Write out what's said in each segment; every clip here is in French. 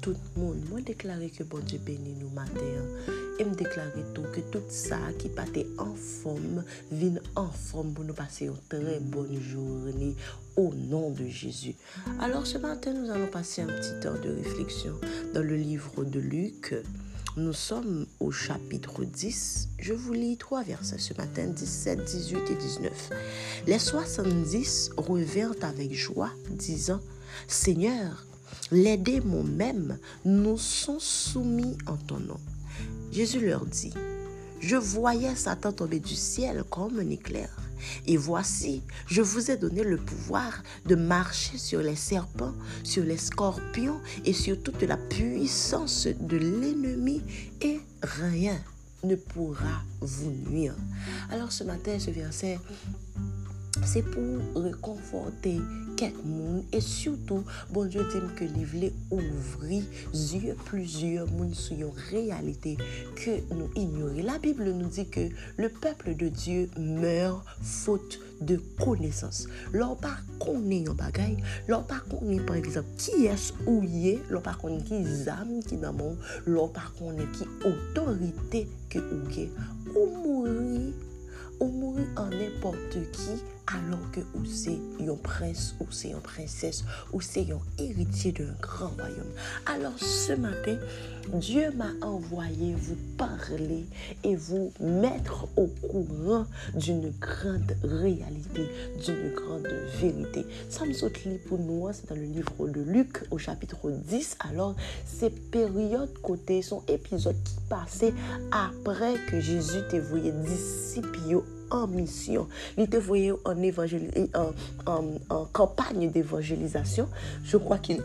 tout monde. Moi, déclarer que bon Dieu bénit nous matin. Et me déclarer tout, que tout ça qui partait en forme, vienne en forme pour nous passer une très bonne journée au nom de Jésus. Alors ce matin, nous allons passer un petit temps de réflexion dans le livre de Luc. Nous sommes au chapitre 10. Je vous lis trois versets ce matin, 17, 18 et 19. Les 70 revinrent avec joie, disant, Seigneur, les démons même nous sont soumis en ton nom. Jésus leur dit, Je voyais Satan tomber du ciel comme un éclair. Et voici, je vous ai donné le pouvoir de marcher sur les serpents, sur les scorpions et sur toute la puissance de l'ennemi et rien ne pourra vous nuire. Alors ce matin, ce verset se pou rekonforte kek moun, e syoutou, bon diyo tem ke li vle ouvri zye pluzye moun sou yon realite ke nou ignori. La Bible nou di ke le peple de Diyo meur fote de konesans. Lò pa konen yon bagay, lò pa konen par exemple ki es ou ye, lò pa konen ki zam ki namon, lò pa konen ki otorite ke ou ye. Ou mouri, ou mouri an epote ki alors que ou c'est un prince ou c'est une princesse ou c'est un héritier d'un grand royaume. Alors ce matin, Dieu m'a envoyé vous parler et vous mettre au courant d'une grande réalité, d'une grande vérité. Me saute pour nous, c'est dans le livre de Luc au chapitre 10. Alors, c'est période côté, son épisode qui passait après que Jésus t'ait voyé disciples en mission. Il était voyé en, campagne d'évangélisation. Je crois qu'ils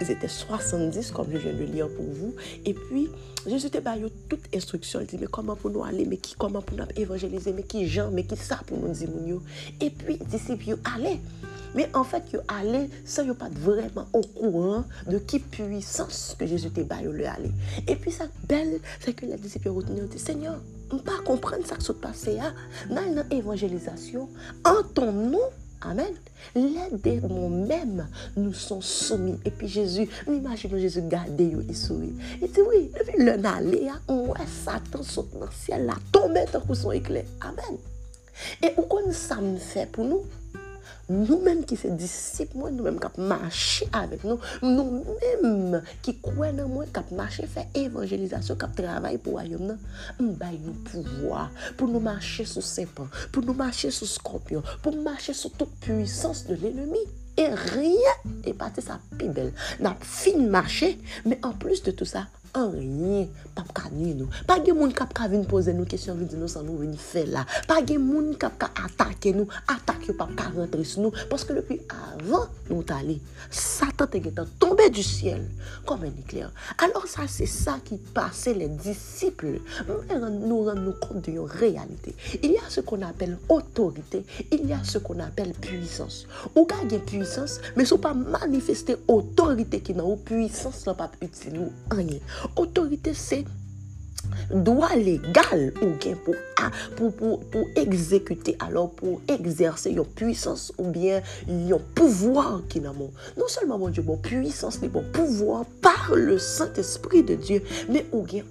étaient 70, comme je viens de lire pour vous. Et puis, Jésus te baillé toute instruction. Il dit, mais comment pour nous aller, mais qui, comment pour nous évangéliser, mais qui gens, mais qui ça pour nous dire, Et puis, disciples, allez. Mais en fait, ils allaient sans pas vraiment au courant de qui puissance que Jésus te baillé le aller. Et puis, ça belle, c'est que les disciples retenaient, Seigneur, pas comprendre ça qui s'est passé hein. dans l'évangélisation en ton nom Amen. Les démons même nous sont soumis. Et puis Jésus, imaginons Jésus garder et sourit. Il dit oui, depuis le aller, hein, on voit Satan sauter dans le ciel, là, tomber dans son éclair. Amen. Et pourquoi ça me fait pour nous? Nou menm ki se disip mwen, nou menm kap mache avèk nou, nou menm ki kwen nan mwen kap mache fè evanjelizasyon, kap travay pou ayom nan, mbay nou pouvoi pou nou mache sou sepan, pou nou mache sou skorpyon, pou mache sou tout puissance de l'ennemi. E rien e pati sa pi bel. Nap fin mache, men an plus de tout sa, an rien pap ka ni nou. Pa gen moun kap ka vin pose nou, kesyon vin di nou san nou vin fè la. Pa gen moun kap ka atake nou, atake. atak yo pa ka rentre sou nou. Paske depi avan nou tali, satan te getan tombe du siel. Kom en ekler. Alors sa se sa ki pase le disiple. Nou ren nou kont de yo realite. Il y a se kon apel otorite. Il y a se kon apel puissance. Ou ka gen puissance, men sou pa manifeste otorite ki nan ou puissance la pa uti nou anye. Otorite se puissance. Droit légal ou bien pour, pour exécuter, alors pour exercer une puissance ou bien un pouvoir qui n'a Non seulement mon Dieu, bon puissance, mais bon pouvoir par le Saint-Esprit de Dieu, mais ou bien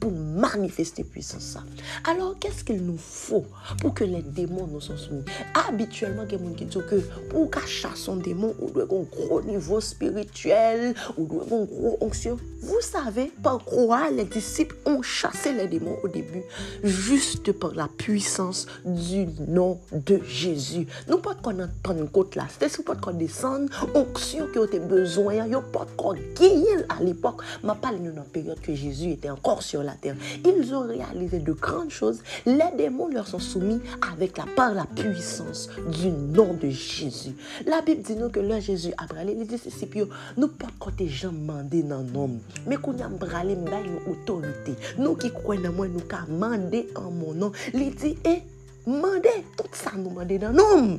pour manifester puissance. Alors, qu'est-ce qu'il nous faut pour que les démons nous soient soumis? Habituellement, il y a des gens qui disent que pour chasser un démon, on doit avoir un gros niveau spirituel, on doit avoir une grosse onction. Vous savez, par quoi les disciples ont chassé les démons au début? Juste par la puissance du nom de Jésus. Nous pas qu'on entendre une côte là, c'est pas qu'on descendre, onction qui ont besoin, il n'y a pas qu'on gagner à l'époque. Je parle d'une période que Jésus était encore sur la terre. Ils ont réalisé de grandes choses. Les démons leur sont soumis avec la part, la puissance du nom de Jésus. La Bible dit nous que là, Jésus a bralé les disciples, nous pas côté gens mandé dans nom. Mais qu'on a bralé une autorité. Nous qui croyons dans moi, nous avons demandé en mon nom. Il dit, et eh, mandez tout ça nous demander dans nom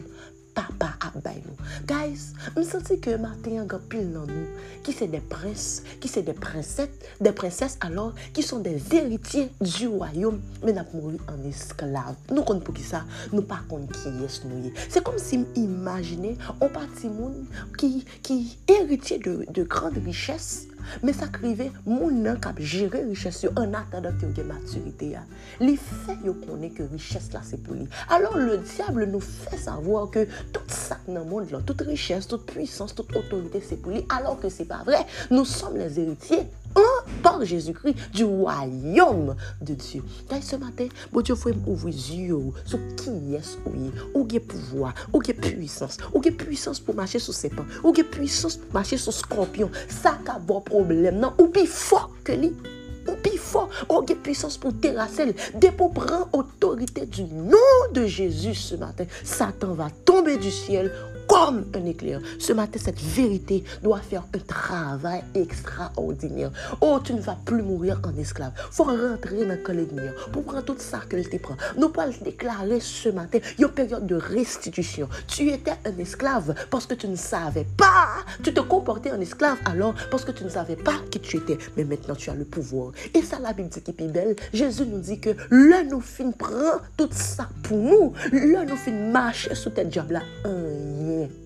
papa a bay nou. Guys, m senti ke maten yon gapil nan nou, ki se de prins, ki se de prinset, de prinses alor, ki son de zeritye du royoum, men ap mouri an esklav. Nou kon pou ki sa, nou pa kon ki yes nou ye. Se kom si m imagine, ou pati moun ki eritye de grande riches, Men sa krive, moun nan kap jire riches yo an atanda ki yo gen maturite ya. Li fe yo konen ke riches la se pou li. Alors le diable nou fe savwa ke tout sak nan moun lan, tout riches, tout puissance, tout autorite se pou li. Alors ke se pa vre, nou som les eritiers par Jésus-Christ du royaume de Dieu. Ce matin, bon Dieu, faut ouvrir les yeux sur qui est ou qui pouvoir, ou qui puissance, ou qui puissance pour marcher sur ses pas, ou qui puissance pour marcher sur scorpion. Ça a bon problème, non, ou plus fort que lui. Ou plus fort, ou qui puissance pour terrasser. Dès pour prendre autorité du nom de Jésus ce matin, Satan va tomber du ciel comme un éclair. Ce matin, cette vérité doit faire un travail extraordinaire. Oh, tu ne vas plus mourir en esclave. faut rentrer dans le pour prendre tout ça que te prend. Nous pouvons déclarer ce matin une période de restitution. Tu étais un esclave parce que tu ne savais pas. Tu te comportais en esclave alors parce que tu ne savais pas qui tu étais. Mais maintenant, tu as le pouvoir. Et ça, la Bible dit qui est belle. Jésus nous dit que là, nous fin prend tout ça pour nous. Là, nous fin marcher sous tête diable là.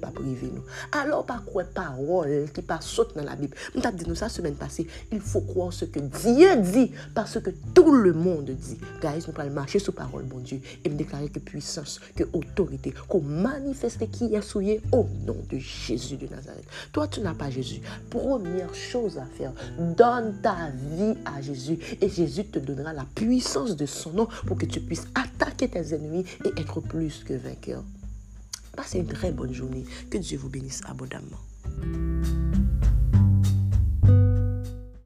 Pas privé nous. Alors, par quoi parole qui passe saute dans la Bible. Nous avons dit nous ça semaine passée. Il faut croire ce que Dieu dit parce que tout le monde dit. Guys, nous allons marcher sous parole, bon Dieu, et me déclarer que puissance, que autorité, qu'on manifeste qui est souillé au nom de Jésus de Nazareth. Toi, tu n'as pas Jésus. Première chose à faire, donne ta vie à Jésus et Jésus te donnera la puissance de son nom pour que tu puisses attaquer tes ennemis et être plus que vainqueur. Passez une très bonne journée. Que Dieu vous bénisse abondamment.